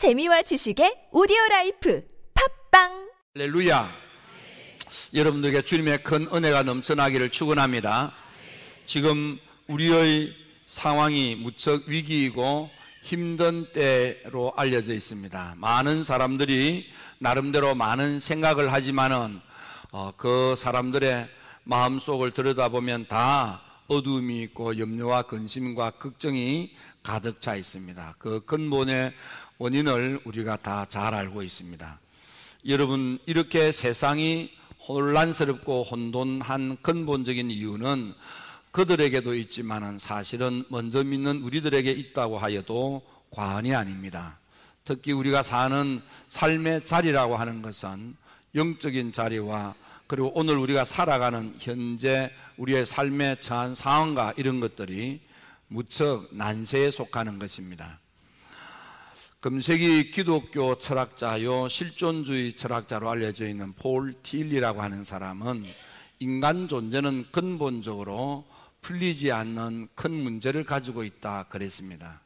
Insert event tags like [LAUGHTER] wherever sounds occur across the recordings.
재미와 지식의 오디오 라이프 팟빵 할렐루야. 여러분들에게 주님의 큰 은혜가 넘쳐나기를 축원합니다. 지금 우리의 상황이 무척 위기이고 힘든 때로 알려져 있습니다. 많은 사람들이 나름대로 많은 생각을 하지만은 어, 그 사람들의 마음속을 들여다보면 다 어두움이 있고 염려와 근심과 걱정이 가득 차 있습니다. 그 근본의 원인을 우리가 다 잘 알고 있습니다. 여러분, 이렇게 세상이 혼란스럽고 혼돈한 근본적인 이유는 그들에게도 있지만은 사실은 먼저 믿는 우리들에게 있다고 하여도 과언이 아닙니다. 특히 우리가 사는 삶의 자리라고 하는 것은 영적인 자리와 그리고 오늘 우리가 살아가는 현재 우리의 삶에 처한 상황과 이런 것들이 무척 난세에 속하는 것입니다. 금세기 기독교 철학자요 실존주의 철학자로 알려져 있는 폴 틸리라고 하는 사람은 인간 존재는 근본적으로 풀리지 않는 큰 문제를 가지고 있다 그랬습니다.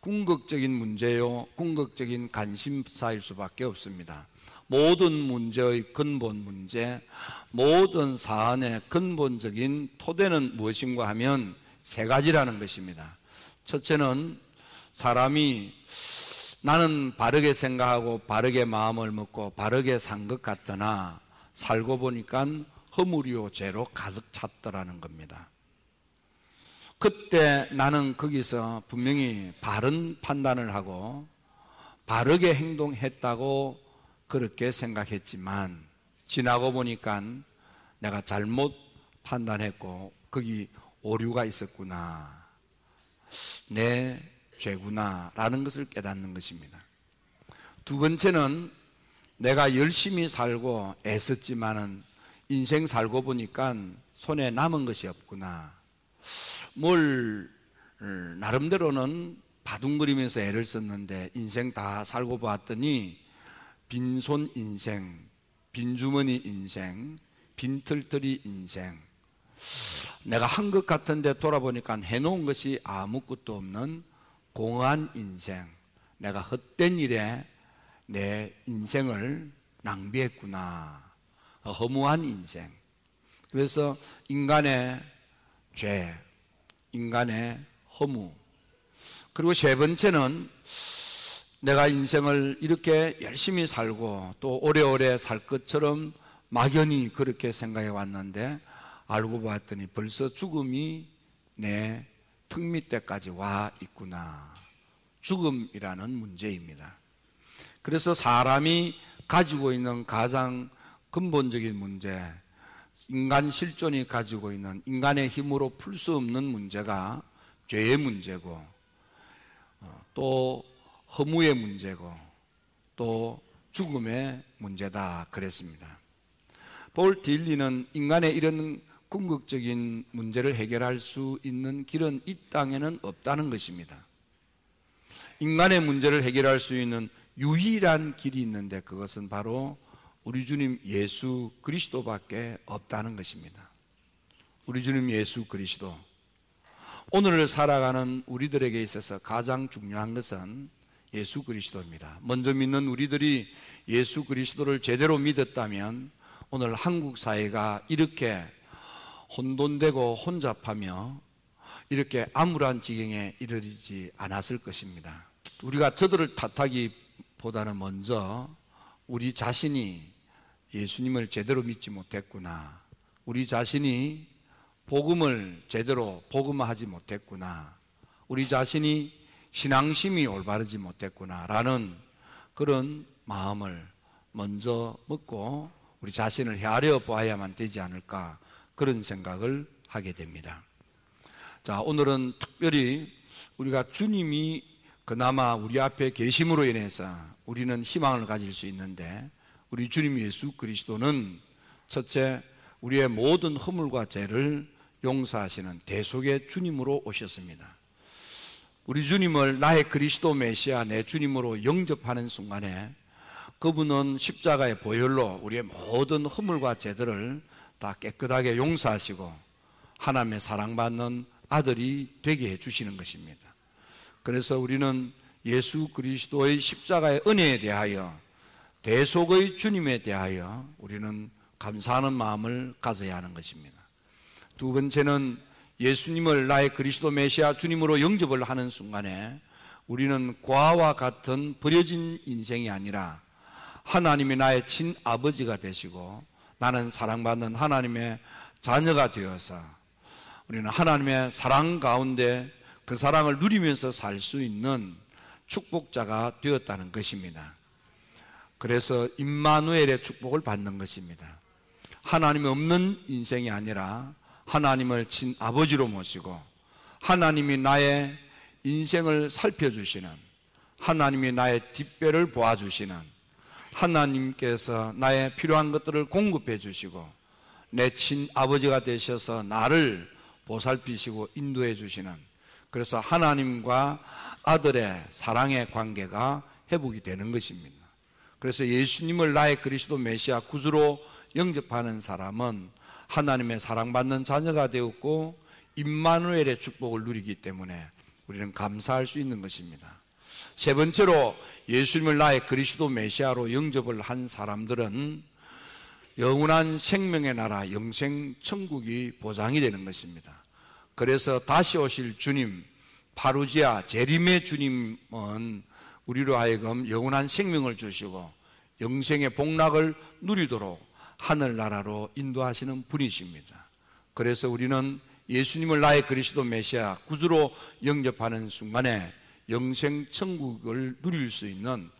궁극적인 문제요, 궁극적인 관심사일 수밖에 없습니다. 모든 문제의 근본 문제, 모든 사안의 근본적인 토대는 무엇인가 하면 세 가지라는 것입니다. 첫째는 사람이 나는 바르게 생각하고 바르게 마음을 먹고 바르게 산 것 같더나 살고 보니까 허물이요 죄로 가득 찼더라는 겁니다. 그때 나는 거기서 분명히 바른 판단을 하고 바르게 행동했다고 그렇게 생각했지만 지나고 보니까 내가 잘못 판단했고 거기 오류가 있었구나. 내 죄구나. 라는 것을 깨닫는 것입니다. 두 번째는 내가 열심히 살고 애썼지만은 인생 살고 보니까 손에 남은 것이 없구나. 뭘 어, 나름대로는 바둥거리면서 애를 썼는데 인생 다 살고 봤더니 빈손 인생, 빈주머니 인생, 빈털터리 인생. 내가 한 것 같은데 돌아보니까 해놓은 것이 아무것도 없는 공허한 인생. 내가 헛된 일에 내 인생을 낭비했구나. 허무한 인생. 그래서 인간의 죄, 인간의 허무. 그리고 세 번째는 내가 인생을 이렇게 열심히 살고 또 오래오래 살 것처럼 막연히 그렇게 생각해 왔는데 알고 봤더니 벌써 죽음이 내 턱 밑에까지 와 있구나. 죽음이라는 문제입니다. 그래서 사람이 가지고 있는 가장 근본적인 문제, 인간 실존이 가지고 있는 인간의 힘으로 풀 수 없는 문제가 죄의 문제고, 어, 또 허무의 문제고, 또 죽음의 문제다 그랬습니다. 볼 딜리는 인간의 이런 궁극적인 문제를 해결할 수 있는 길은 이 땅에는 없다는 것입니다. 인간의 문제를 해결할 수 있는 유일한 길이 있는데 그것은 바로 우리 주님 예수 그리스도밖에 없다는 것입니다. 우리 주님 예수 그리스도. 오늘을 살아가는 우리들에게 있어서 가장 중요한 것은 예수 그리스도입니다. 먼저 믿는 우리들이 예수 그리스도를 제대로 믿었다면 오늘 한국 사회가 이렇게 혼돈되고 혼잡하며 이렇게 암울한 지경에 이르지 않았을 것입니다. 우리가 저들을 탓하기보다는 먼저 우리 자신이 예수님을 제대로 믿지 못했구나. 우리 자신이 복음을 제대로 복음화하지 못했구나. 우리 자신이 신앙심이 올바르지 못했구나. 라는 그런 마음을 먼저 먹고 우리 자신을 헤아려 보아야만 되지 않을까. 그런 생각을 하게 됩니다. 자, 오늘은 특별히 우리가 주님이 그나마 우리 앞에 계심으로 인해서 우리는 희망을 가질 수 있는데 우리 주님 예수 그리스도는 첫째 우리의 모든 허물과 죄를 용서하시는 대속의 주님으로 오셨습니다. 우리 주님을 나의 그리스도 메시아 내 주님으로 영접하는 순간에 그분은 십자가의 보혈로 우리의 모든 허물과 죄들을 다 깨끗하게 용서하시고 하나님의 사랑받는 아들이 되게 해 주시는 것입니다. 그래서 우리는 예수 그리스도의 십자가의 은혜에 대하여 대속의 주님에 대하여 우리는 감사하는 마음을 가져야 하는 것입니다. 두 번째는 예수님을 나의 그리스도 메시아 주님으로 영접을 하는 순간에 우리는 과와 같은 버려진 인생이 아니라 하나님이 나의 친아버지가 되시고 나는 사랑받는 하나님의 자녀가 되어서 우리는 하나님의 사랑 가운데 그 사랑을 누리면서 살 수 있는 축복자가 되었다는 것입니다. 그래서 임마누엘의 축복을 받는 것입니다. 하나님이 없는 인생이 아니라 하나님을 친 아버지로 모시고 하나님이 나의 인생을 살펴주시는 하나님이 나의 뒷배를 보아주시는 하나님께서 나의 필요한 것들을 공급해 주시고 내 친 아버지가 되셔서 나를 보살피시고 인도해 주시는 그래서 하나님과 아들의 사랑의 관계가 회복이 되는 것입니다. 그래서 예수님을 나의 그리스도 메시아 구주로 영접하는 사람은 하나님의 사랑받는 자녀가 되었고 임마누엘의 축복을 누리기 때문에 우리는 감사할 수 있는 것입니다. 세 번째로 예수님을 나의 그리스도 메시아로 영접을 한 사람들은 영원한 생명의 나라 영생 천국이 보장이 되는 것입니다. 그래서 다시 오실 주님 파루지아 재림의 주님은 우리로 하여금 영원한 생명을 주시고 영생의 복락을 누리도록 하늘나라로 인도하시는 분이십니다. 그래서 우리는 예수님을 나의 그리스도 메시아 구주로 영접하는 순간에 영생 천국을 누릴 수 있는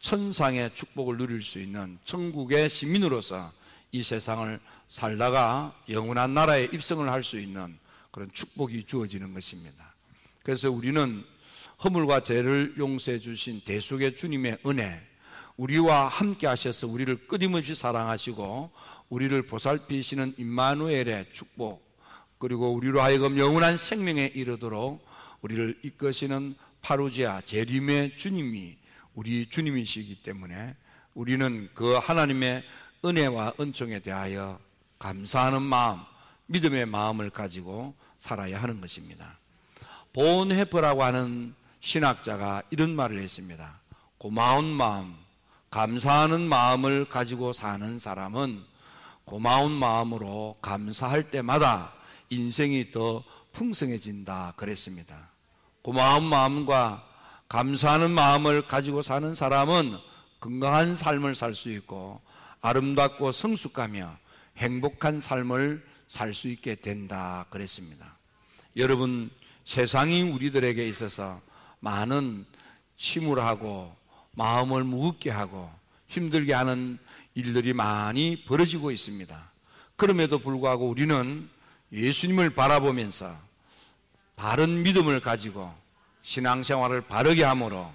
천상의 축복을 누릴 수 있는 천국의 시민으로서 이 세상을 살다가 영원한 나라에 입성을 할 수 있는 그런 축복이 주어지는 것입니다. 그래서 우리는 허물과 죄를 용서해 주신 대속의 주님의 은혜, 우리와 함께 하셔서 우리를 끊임없이 사랑하시고 우리를 보살피시는 임마누엘의 축복, 그리고 우리로 하여금 영원한 생명에 이르도록 우리를 이끄시는 파루지아 재림의 주님이 우리 주님이시기 때문에 우리는 그 하나님의 은혜와 은총에 대하여 감사하는 마음, 믿음의 마음을 가지고 살아야 하는 것입니다. 본헤퍼라고 하는 신학자가 이런 말을 했습니다. 고마운 마음, 감사하는 마음을 가지고 사는 사람은 고마운 마음으로 감사할 때마다 인생이 더 풍성해진다 그랬습니다. 고마운 마음과 감사하는 마음을 가지고 사는 사람은 건강한 삶을 살 수 있고 아름답고 성숙하며 행복한 삶을 살 수 있게 된다 그랬습니다. 여러분 세상이 우리들에게 있어서 많은 침울하고 마음을 무겁게 하고 힘들게 하는 일들이 많이 벌어지고 있습니다. 그럼에도 불구하고 우리는 예수님을 바라보면서 바른 믿음을 가지고 신앙생활을 바르게 함으로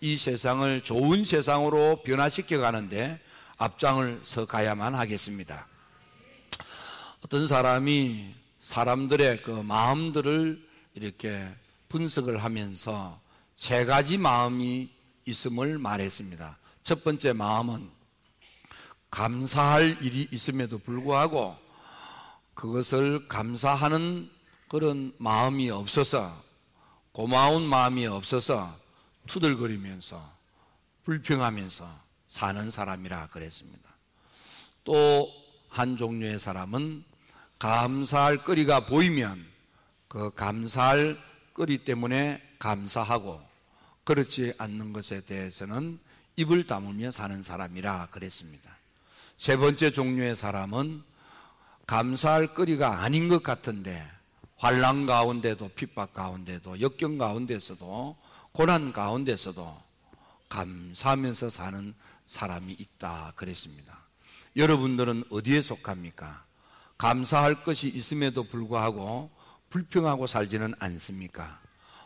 이 세상을 좋은 세상으로 변화시켜 가는데 앞장을 서 가야만 하겠습니다. 어떤 사람이 사람들의 그 마음들을 이렇게 분석을 하면서 세 가지 마음이 있음을 말했습니다. 첫 번째 마음은 감사할 일이 있음에도 불구하고 그것을 감사하는 그런 마음이 없어서 고마운 마음이 없어서 투덜거리면서 불평하면서 사는 사람이라 그랬습니다. 또 한 종류의 사람은 감사할 거리가 보이면 그 감사할 거리 때문에 감사하고 그렇지 않는 것에 대해서는 입을 다물며 사는 사람이라 그랬습니다. 세 번째 종류의 사람은 감사할 거리가 아닌 것 같은데 환란 가운데도 핍박 가운데도 역경 가운데서도 고난 가운데서도 감사하면서 사는 사람이 있다 그랬습니다. 여러분들은 어디에 속합니까? 감사할 것이 있음에도 불구하고 불평하고 살지는 않습니까?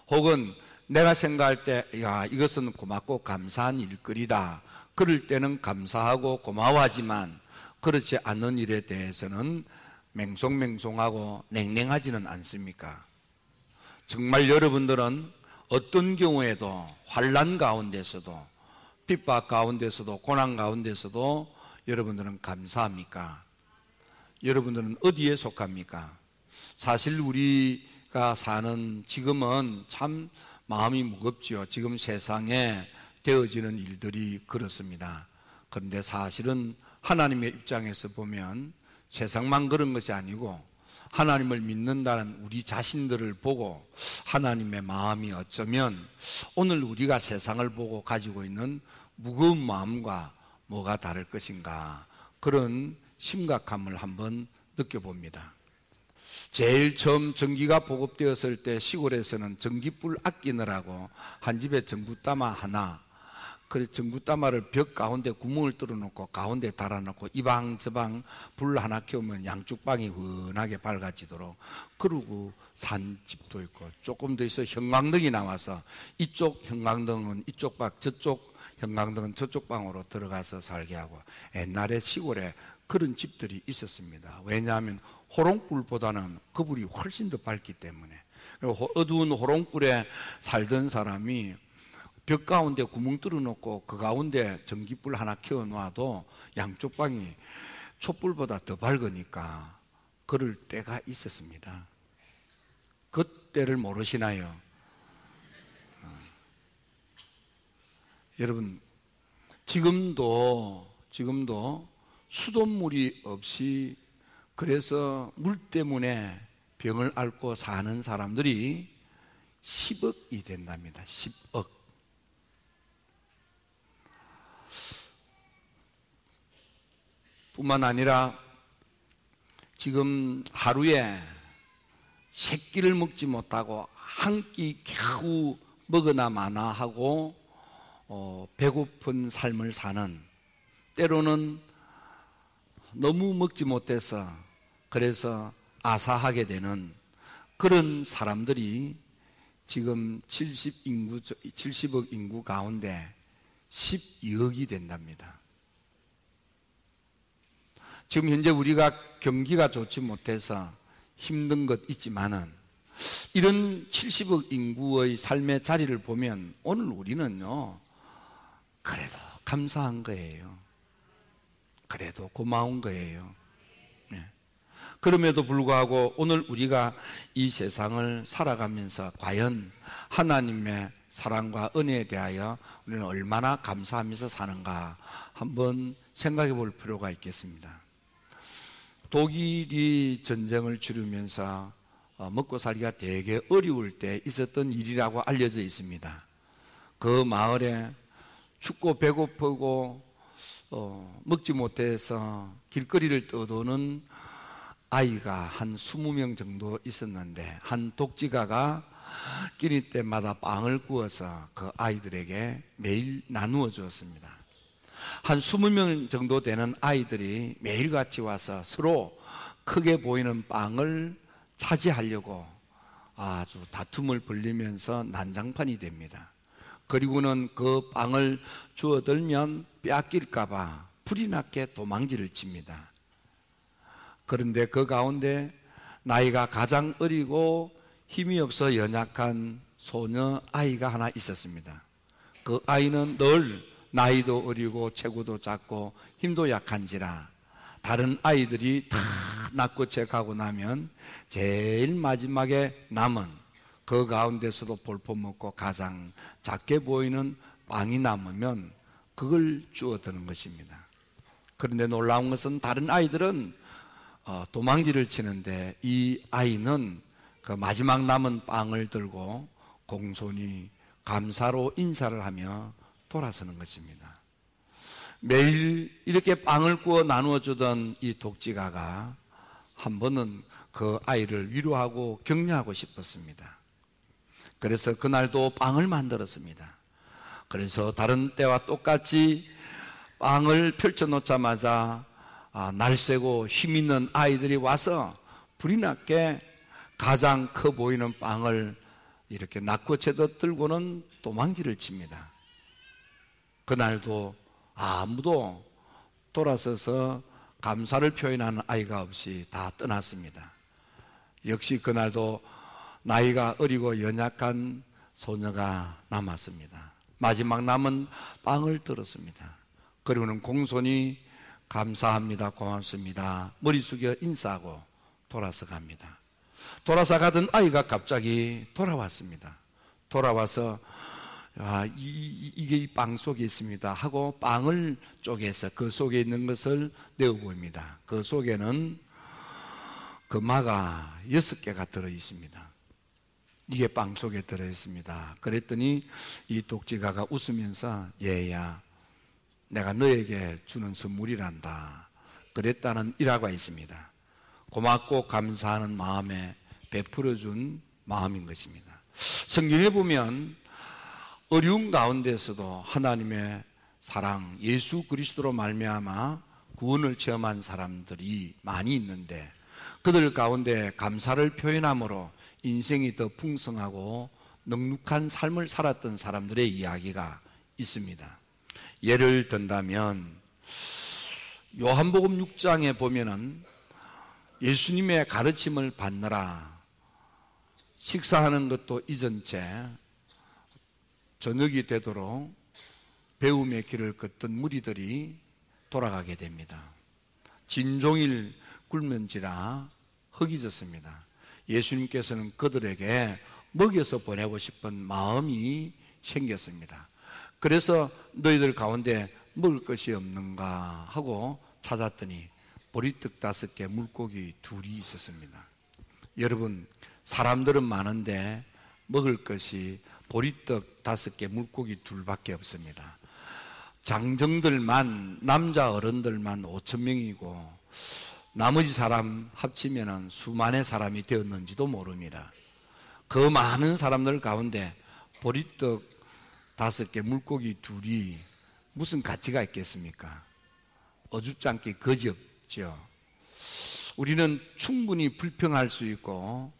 혹은 내가 생각할 때, 야, 이것은 고맙고 감사한 일거리다. 그럴 때는 감사하고 고마워하지만 그렇지 않는 일에 대해서는 맹송맹송하고 냉랭하지는 않습니까? 정말 여러분들은 어떤 경우에도 환란 가운데서도 핍박 가운데서도 고난 가운데서도 여러분들은 감사합니까? 여러분들은 어디에 속합니까? 사실 우리가 사는 지금은 참 마음이 무겁지요. 지금 세상에 되어지는 일들이 그렇습니다. 그런데 사실은 하나님의 입장에서 보면 세상만 그런 것이 아니고 하나님을 믿는다는 우리 자신들을 보고 하나님의 마음이 어쩌면 오늘 우리가 세상을 보고 가지고 있는 무거운 마음과 뭐가 다를 것인가 그런 심각함을 한번 느껴봅니다. 제일 처음 전기가 보급되었을 때 시골에서는 전기불 아끼느라고 한 집에 전구따마 하나 그 전구따마를 벽 가운데 구멍을 뚫어놓고 가운데 달아놓고 이 방 저 방 불 하나 켜면 양쪽 방이 훤하게 밝아지도록 그러고 산 집도 있고 조금 더 있어 형광등이 나와서 이쪽 형광등은 이쪽 방 저쪽 형광등은 저쪽 방으로 들어가서 살게 하고 옛날에 시골에 그런 집들이 있었습니다. 왜냐하면 호롱불보다는 그 불이 훨씬 더 밝기 때문에 어두운 호롱불에 살던 사람이 벽 가운데 구멍 뚫어 놓고 그 가운데 전기불 하나 켜어 놔도 양쪽 방이 촛불보다 더 밝으니까 그럴 때가 있었습니다. 그때를 모르시나요? 어. 여러분, 지금도, 지금도 수돗물이 없이 그래서 물 때문에 병을 앓고 사는 사람들이 10억이 된답니다. 10억. 뿐만 아니라 지금 하루에 새끼를 먹지 못하고 한 끼 겨우 먹으나 마나 하고 어, 배고픈 삶을 사는 때로는 너무 먹지 못해서 그래서 아사하게 되는 그런 사람들이 지금 70 인구, 70억 인구 가운데 12억이 된답니다. 지금 현재 우리가 경기가 좋지 못해서 힘든 것 있지만은 이런 70억 인구의 삶의 자리를 보면 오늘 우리는요, 그래도 감사한 거예요. 그래도 고마운 거예요. 네. 그럼에도 불구하고 오늘 우리가 이 세상을 살아가면서 과연 하나님의 사랑과 은혜에 대하여 우리는 얼마나 감사하면서 사는가 한번 생각해 볼 필요가 있겠습니다. 독일이 전쟁을 치르면서 어, 먹고 살기가 되게 어려울 때 있었던 일이라고 알려져 있습니다. 그 마을에 춥고 배고프고 어, 먹지 못해서 길거리를 떠도는 아이가 한 20명 정도 있었는데 한 독지가가 끼니 때마다 빵을 구워서 그 아이들에게 매일 나누어 주었습니다. 한 20명 정도 되는 아이들이 매일같이 와서 서로 크게 보이는 빵을 차지하려고 아주 다툼을 벌리면서 난장판이 됩니다. 그리고는 그 빵을 주어들면 빼앗길까봐 불이 났게 도망지를 칩니다. 그런데 그 가운데 나이가 가장 어리고 힘이 없어 연약한 소녀 아이가 하나 있었습니다. 그 아이는 늘 나이도 어리고 체구도 작고 힘도 약한지라 다른 아이들이 다 낳고채 가고 나면 제일 마지막에 남은 그 가운데서도 볼품 먹고 가장 작게 보이는 빵이 남으면 그걸 주어드는 것입니다. 그런데 놀라운 것은 다른 아이들은 어, 도망지를 치는데 이 아이는 그 마지막 남은 빵을 들고 공손히 감사로 인사를 하며 돌아서는 것입니다. 매일 이렇게 빵을 구워 나누어 주던 이 독지가가 한 번은 그 아이를 위로하고 격려하고 싶었습니다. 그래서 그날도 빵을 만들었습니다. 그래서 다른 때와 똑같이 빵을 펼쳐 놓자마자 아, 날새고 힘 있는 아이들이 와서 불이 났게 가장 커 보이는 빵을 이렇게 낙고채도 들고는 도망지를 칩니다. 그날도 아무도 돌아서서 감사를 표현하는 아이가 없이 다 떠났습니다. 역시 그날도 나이가 어리고 연약한 소녀가 남았습니다. 마지막 남은 빵을 들었습니다. 그리고는 공손히 감사합니다. 고맙습니다. 머리 숙여 인사하고 돌아서 갑니다. 돌아서 가던 아이가 갑자기 돌아왔습니다. 돌아와서 아, 이, 이, 이 게 이 빵 속에 있습니다. 하고 빵을 쪼개서 그 속에 있는 것을 내어 보입니다. 그 속에는 금화가 그 여섯 개가 들어 있습니다. 이게 빵 속에 들어 있습니다. 그랬더니 이 독지가가 웃으면서 얘야, 내가 너에게 주는 선물이란다. 그랬다는 일화가 있습니다. 고맙고 감사하는 마음에 베풀어 준 마음인 것입니다. 성경에 보면 어려운 가운데서도 하나님의 사랑, 예수 그리스도로 말미암아 구원을 체험한 사람들이 많이 있는데 그들 가운데 감사를 표현함으로 인생이 더 풍성하고 넉넉한 삶을 살았던 사람들의 이야기가 있습니다. 예를 든다면 요한복음 6장에 보면은 예수님의 가르침을 받느라 식사하는 것도 잊은 채 저녁이 되도록 배움의 길을 걷던 무리들이 돌아가게 됩니다. 진종일 굶은지라 허기졌습니다. 예수님께서는 그들에게 먹여서 보내고 싶은 마음이 생겼습니다. 그래서 너희들 가운데 먹을 것이 없는가 하고 찾았더니 보리떡 다섯 개, 물고기 둘이 있었습니다. 여러분, 사람들은 많은데 먹을 것이 보리떡 다섯 개, 물고기 둘밖에 없습니다. 장정들만, 남자 어른들만 5천 명이고, 나머지 사람 합치면 수만의 사람이 되었는지도 모릅니다. 그 많은 사람들 가운데 보리떡 다섯 개, 물고기 둘이 무슨 가치가 있겠습니까? 어줍지 않게 거지 없죠. 우리는 충분히 불평할 수 있고,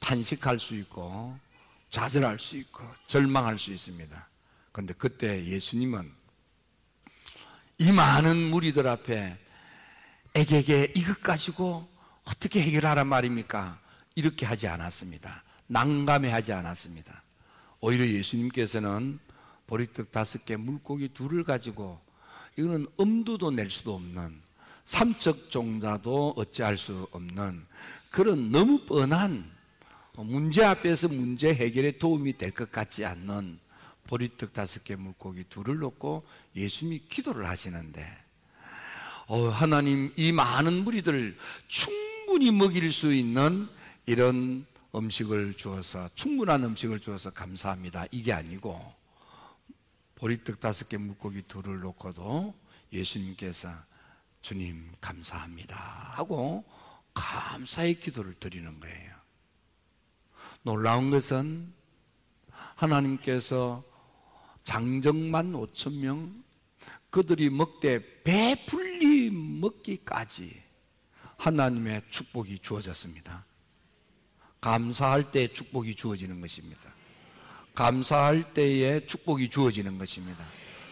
탄식할 수 있고, 좌절할 수 있고, 절망할 수 있습니다. 그런데 그때 예수님은 이 많은 무리들 앞에 애에게 이것 가지고 어떻게 해결하란 말입니까? 이렇게 하지 않았습니다. 난감해 하지 않았습니다. 오히려 예수님께서는 보리떡 다섯 개, 물고기 둘을 가지고 이거는 엄두도 낼 수도 없는 삼척 종자도 어찌할 수 없는 그런 너무 뻔한 문제 앞에서 문제 해결에 도움이 될 것 같지 않는 보리떡 다섯 개, 물고기 둘을 놓고 예수님이 기도를 하시는데 어, 하나님 이 많은 무리들을 충분히 먹일 수 있는 이런 음식을 주어서 충분한 음식을 주어서 감사합니다. 이게 아니고 보리떡 다섯 개 물고기 둘을 놓고도 예수님께서 주님 감사합니다 하고 감사의 기도를 드리는 거예요. 놀라운 것은 하나님께서 장정만 5천 명 그들이 먹되 배불리 먹기까지 하나님의 축복이 주어졌습니다. 감사할 때 축복이 주어지는 것입니다. 감사할 때에 축복이 주어지는 것입니다.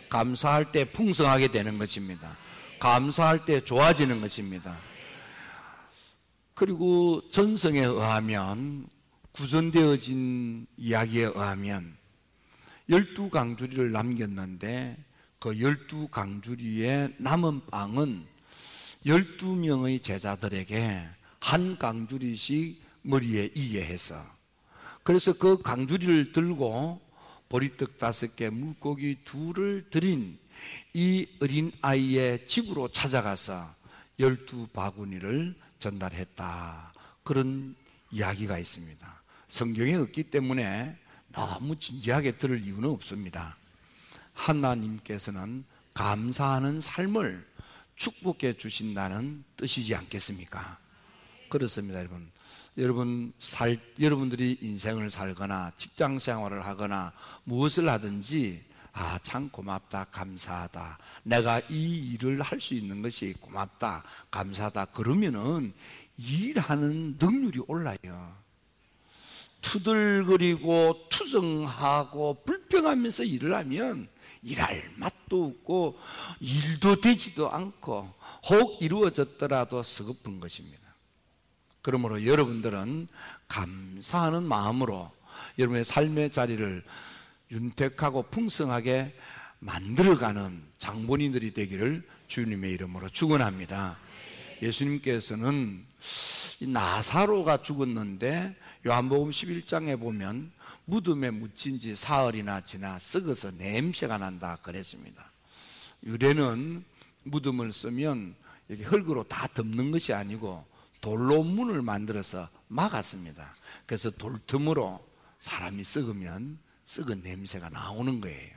감사할 때 풍성하게 되는 것입니다. 감사할 때 좋아지는 것입니다. 그리고 전성에 의하면 구전되어진 이야기에 의하면 열두 강주리를 남겼는데 그 열두 강주리의 남은 빵은 열두 명의 제자들에게 한 강주리씩 머리에 이게 해서 그래서 그 강주리를 들고 보리떡 다섯 개 물고기 둘을 드린 이 어린 아이의 집으로 찾아가서 열두 바구니를 전달했다. 그런 이야기가 있습니다. 성경에 없기 때문에 너무 진지하게 들을 이유는 없습니다. 하나님께서는 감사하는 삶을 축복해 주신다는 뜻이지 않겠습니까? 그렇습니다, 여러분. 여러분 살 여러분들이 인생을 살거나 직장 생활을 하거나 무엇을 하든지 아, 참 고맙다, 감사하다. 내가 이 일을 할 수 있는 것이 고맙다, 감사하다. 그러면은 일하는 능률이 올라요. 투덜거리고 투정하고 불평하면서 일을 하면 일할 맛도 없고 일도 되지도 않고 혹 이루어졌더라도 서글픈 것입니다. 그러므로 여러분들은 감사하는 마음으로 여러분의 삶의 자리를 윤택하고 풍성하게 만들어가는 장본인들이 되기를 주님의 이름으로 축원합니다. 예수님께서는 이 나사로가 죽었는데 요한복음 11장에 보면 무덤에 묻힌 지 사흘이나 지나 썩어서 냄새가 난다 그랬습니다. 유래는 무덤을 쓰면 이렇게 흙으로 다 덮는 것이 아니고 돌로 문을 만들어서 막았습니다. 그래서 돌틈으로 사람이 썩으면 썩은 냄새가 나오는 거예요.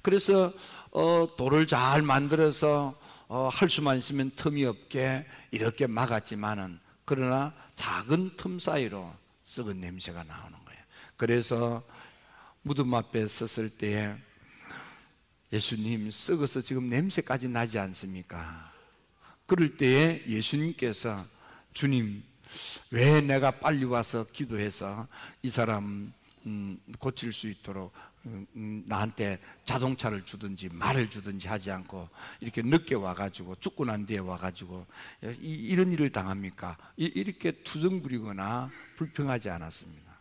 그래서 어, 돌을 잘 만들어서 어, 할 수만 있으면 틈이 없게 이렇게 막았지만은 그러나 작은 틈 사이로 썩은 냄새가 나오는 거예요. 그래서 무덤 앞에 섰을 때 예수님 썩어서 지금 냄새까지 나지 않습니까? 그럴 때에 예수님께서 주님 왜 내가 빨리 와서 기도해서 이 사람 음, 고칠 수 있도록 나한테 자동차를 주든지 말을 주든지 하지 않고 이렇게 늦게 와가지고 죽고 난 뒤에 와가지고 이, 런 일을 당합니까? 이, 이렇게 투정 부리거나 불평하지 않았습니다.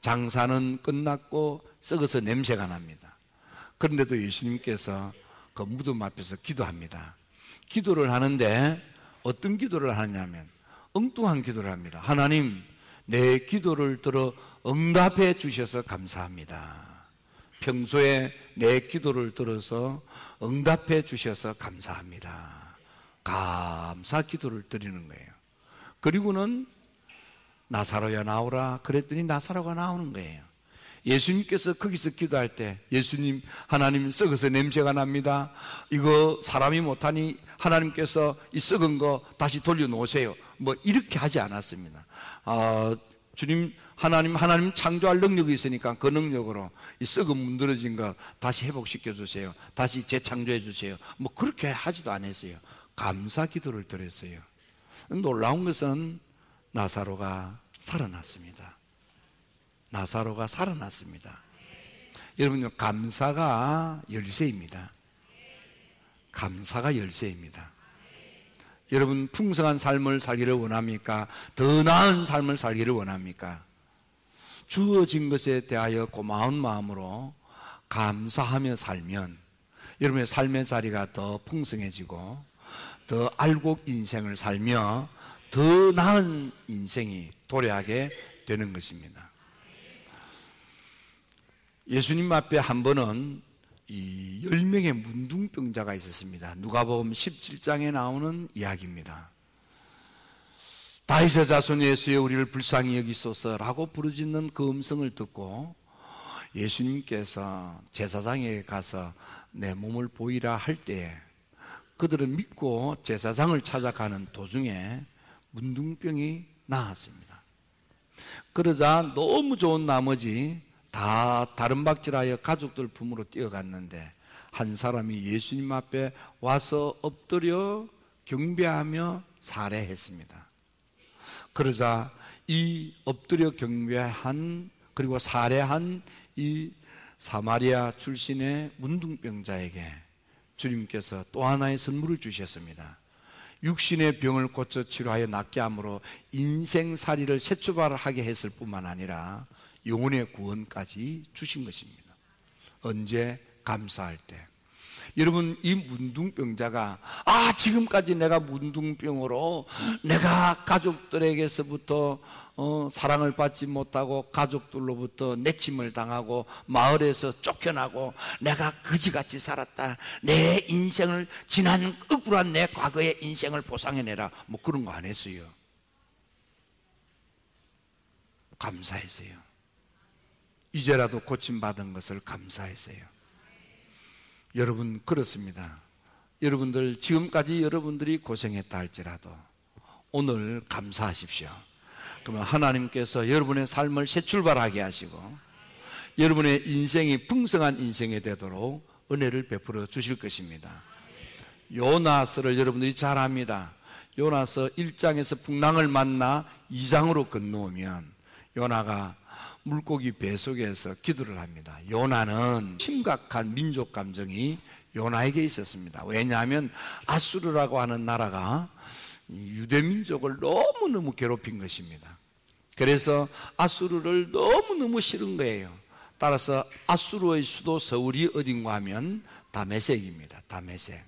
장사는 끝났고 썩어서 냄새가 납니다. 그런데도 예수님께서 그 무덤 앞에서 기도합니다. 기도를 하는데 어떤 기도를 하냐면 엉뚱한 기도를 합니다. 하나님, 내 기도를 들어 응답해 주셔서 감사합니다. 평소에 내 기도를 들어서 응답해 주셔서 감사합니다. 감사 기도를 드리는 거예요. 그리고는 나사로야 나오라 그랬더니 나사로가 나오는 거예요. 예수님께서 거기서 기도할 때 예수님 하나님 썩어서 냄새가 납니다. 이거 사람이 못하니 하나님께서 이 썩은 거 다시 돌려놓으세요. 뭐 이렇게 하지 않았습니다. 아, 주님 하나님 하나님 창조할 능력이 있으니까 그 능력으로 이 썩은 문드러진 거 다시 회복시켜 주세요. 다시 재창조해 주세요. 뭐 그렇게 하지도 않았어요. 감사 기도를 드렸어요. 놀라운 것은 나사로가 살아났습니다. 나사로가 살아났습니다. 여러분, 감사가 열쇠입니다. 감사가 열쇠입니다. 여러분, 풍성한 삶을 살기를 원합니까? 더 나은 삶을 살기를 원합니까? 주어진 것에 대하여 고마운 마음으로 감사하며 살면 여러분의 삶의 자리가 더 풍성해지고 더 알곡 인생을 살며 더 나은 인생이 도래하게 되는 것입니다. 예수님 앞에 한 번은 이 10명의 문둥병자가 있었습니다. 누가복음 17장에 나오는 이야기입니다. 다윗의 자손 예수여 우리를 불쌍히 여기소서라고 부르짖는 그 음성을 듣고 예수님께서 제사장에 가서 내 몸을 보이라 할 때에 그들은 믿고 제사장을 찾아가는 도중에 문둥병이 나았습니다. 그러자 너무 좋은 나머지 다 다른 박질하여 가족들 품으로 뛰어갔는데 한 사람이 예수님 앞에 와서 엎드려 경배하며 살해했습니다. 그러자 이 엎드려 경배한 그리고 살해한 이 사마리아 출신의 문둥병자에게 주님께서 또 하나의 선물을 주셨습니다. 육신의 병을 고쳐 치료하여 낫게 함으로 인생살이를 새 출발하게 했을 뿐만 아니라 영혼의 구원까지 주신 것입니다. 언제? 감사할 때. 여러분 이 문둥병자가 아 지금까지 내가 문둥병으로 내가 가족들에게서부터 어, 사랑을 받지 못하고 가족들로부터 내침을 당하고 마을에서 쫓겨나고 내가 거지같이 살았다. 내 인생을 지난 억울한 내 과거의 인생을 보상해내라. 뭐 그런 거 안 했어요. 감사했어요 이제라도 고침받은 것을 감사했어요 여러분 그렇습니다. 여러분들 지금까지 여러분들이 고생했다 할지라도 오늘 감사하십시오. 그러면 하나님께서 여러분의 삶을 새 출발하게 하시고 여러분의 인생이 풍성한 인생이 되도록 은혜를 베풀어 주실 것입니다. 요나서를 여러분들이 잘 압니다. 요나서 1장에서 풍랑을 만나 2장으로 건너오면 요나가 물고기 배 속에서 기도를 합니다. 요나는 심각한 민족 감정이 요나에게 있었습니다. 왜냐하면 아수르라고 하는 나라가 유대 민족을 너무너무 괴롭힌 것입니다. 그래서 아수르를 너무너무 싫은 거예요. 따라서 아수르의 수도 서울이 어딘가 하면 다메섹입니다. 다메섹.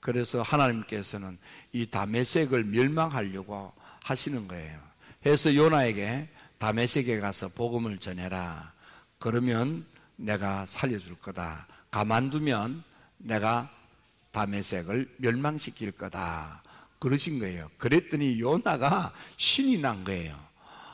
그래서 하나님께서는 이 다메섹을 멸망하려고 하시는 거예요. 해서 요나에게 다메섹에 가서 복음을 전해라. 그러면 내가 살려줄 거다. 가만두면 내가 다메섹을 멸망시킬 거다. 그러신 거예요. 그랬더니 요나가 신이 난 거예요.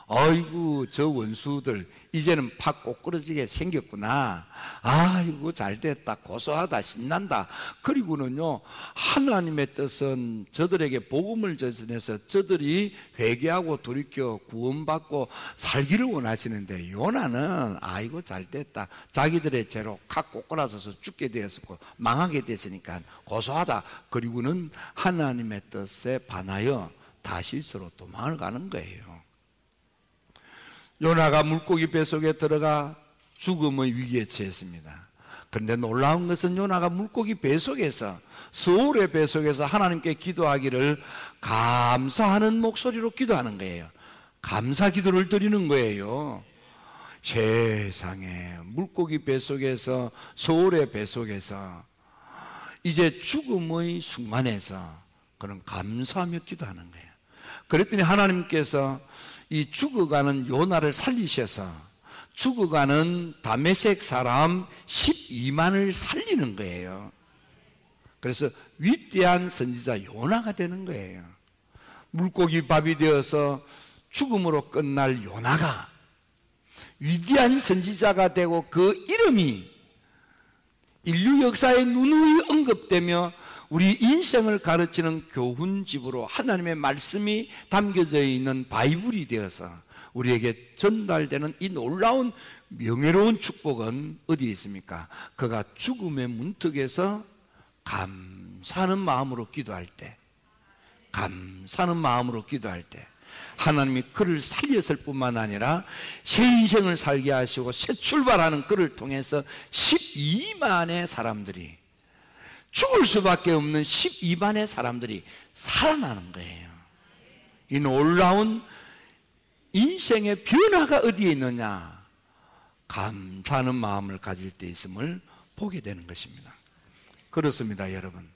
아이고 저 원수들 이제는 팍 꼬꾸러지게 생겼구나. 아이고 잘됐다. 고소하다. 신난다. 그리고는요 하나님의 뜻은 저들에게 복음을 전해서 저들이 회개하고 돌이켜 구원받고 살기를 원하시는데 요나는 아이고 잘됐다. 자기들의 죄로 칵 꼬꾸라져서 죽게 되었고 망하게 됐으니까 고소하다. 그리고는 하나님의 뜻에 반하여 다시스로 도망을 가는 거예요 요나가 물고기 뱃속에 들어가 죽음의 위기에 처했습니다. 그런데 놀라운 것은 요나가 물고기 뱃속에서 서울의 뱃속에서 하나님께 기도하기를 감사하는 목소리로 기도하는 거예요. 감사 기도를 드리는 거예요. 세상에 물고기 뱃속에서 서울의 뱃속에서 이제 죽음의 순간에서 그런 감사하며 기도하는 거예요. 그랬더니 하나님께서 이 죽어가는 요나를 살리셔서 죽어가는 다메섹 사람 12만을 살리는 거예요. 그래서 위대한 선지자 요나가 되는 거예요. 물고기 밥이 되어서 죽음으로 끝날 요나가 위대한 선지자가 되고 그 이름이 인류 역사에 누누이 언급되며 우리 인생을 가르치는 교훈집으로 하나님의 말씀이 담겨져 있는 바이블이 되어서 우리에게 전달되는 이 놀라운 명예로운 축복은 어디에 있습니까? 그가 죽음의 문턱에서 감사하는 마음으로 기도할 때, 감사하는 마음으로 기도할 때, 하나님이 그를 살렸을 뿐만 아니라 새 인생을 살게 하시고 새 출발하는 그를 통해서 12만의 사람들이 죽을 수밖에 없는 12만의 사람들이 살아나는 거예요. 이 놀라운 인생의 변화가 어디에 있느냐? 감사하는 마음을 가질 때 있음을 보게 되는 것입니다. 그렇습니다, 여러분.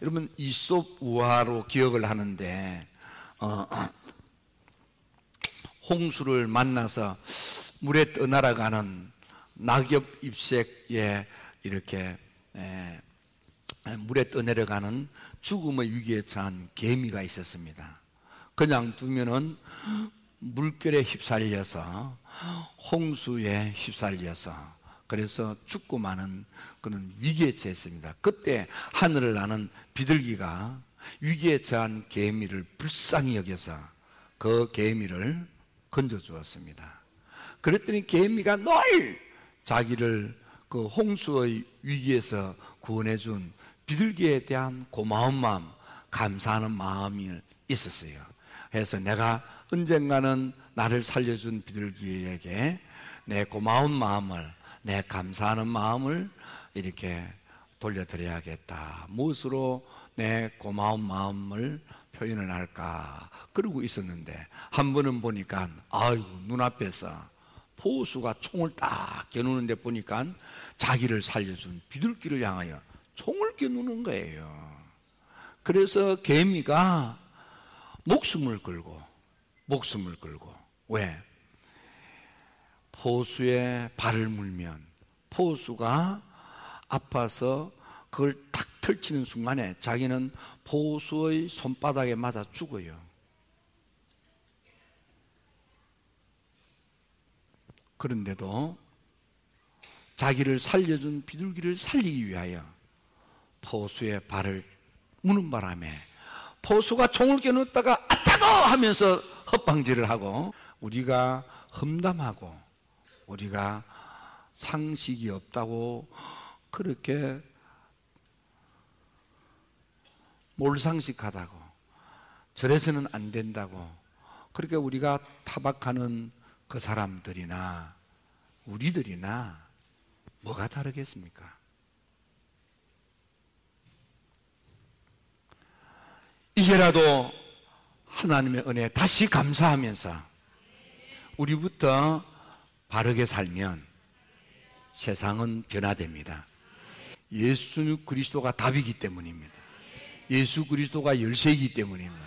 여러분, 이솝 우화로 기억을 하는데, 어, [CLEARS THROAT] 홍수를 만나서 물에 떠날아가는 낙엽 잎새에 이렇게 에, 물에 떠내려가는 죽음의 위기에 처한 개미가 있었습니다. 그냥 두면은 물결에 휩살려서 홍수에 휩살려서 그래서 죽고 마는 그런 위기에 처했습니다. 그때 하늘을 나는 비둘기가 위기에 처한 개미를 불쌍히 여겨서 그 개미를 건져 주었습니다. 그랬더니 개미가 늘 자기를 그 홍수의 위기에서 구원해 준 비둘기에 대한 고마운 마음, 감사하는 마음이 있었어요. 그래서 내가 언젠가는 나를 살려준 비둘기에게 내 고마운 마음을, 내 감사하는 마음을 이렇게 돌려드려야겠다. 무엇으로 내 고마운 마음을 표현을 할까? 그러고 있었는데, 한 번은 보니까, 아이고, 눈앞에서 포수가 총을 딱 겨누는데 보니까 자기를 살려준 비둘기를 향하여 총을 겨누는 거예요. 그래서 개미가 목숨을 걸고, 목숨을 걸고, 왜? 포수의 발을 물면 포수가 아파서 그걸 탁 털치는 순간에 자기는 포수의 손바닥에 맞아 죽어요. 그런데도 자기를 살려준 비둘기를 살리기 위하여 포수의 발을 무는 바람에 포수가 총을 겨누다가 아따고 하면서 헛방질을 하고 우리가 험담하고 우리가 상식이 없다고 그렇게 몰상식하다고 저래서는 안 된다고 그렇게 우리가 타박하는 그 사람들이나 우리들이나 뭐가 다르겠습니까? 이제라도 하나님의 은혜에 다시 감사하면서 우리부터 바르게 살면 세상은 변화됩니다. 예수 그리스도가 답이기 때문입니다. 예수 그리스도가 열쇠이기 때문입니다.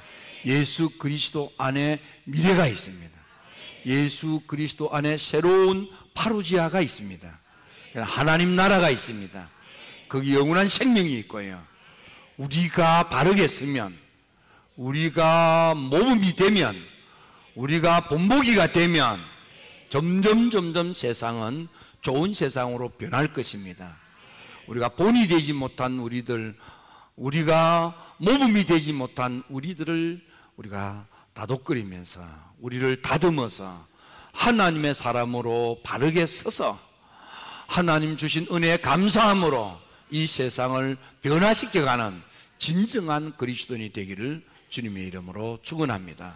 예수 그리스도 안에 미래가 있습니다. 예수 그리스도 안에 새로운 파루지아가 있습니다. 하나님 나라가 있습니다. 거기 영원한 생명이 있고요. 우리가 바르게 서면, 우리가 모범이 되면, 우리가 본보기가 되면, 점점 점점 세상은 좋은 세상으로 변할 것입니다. 우리가 본이 되지 못한 우리들, 우리가 모범이 되지 못한 우리들을 우리가 다독거리면서 우리를 다듬어서 하나님의 사람으로 바르게 서서 하나님 주신 은혜에 감사함으로 이 세상을 변화시켜가는 진정한 그리스도인이 되기를 주님의 이름으로 축원합니다.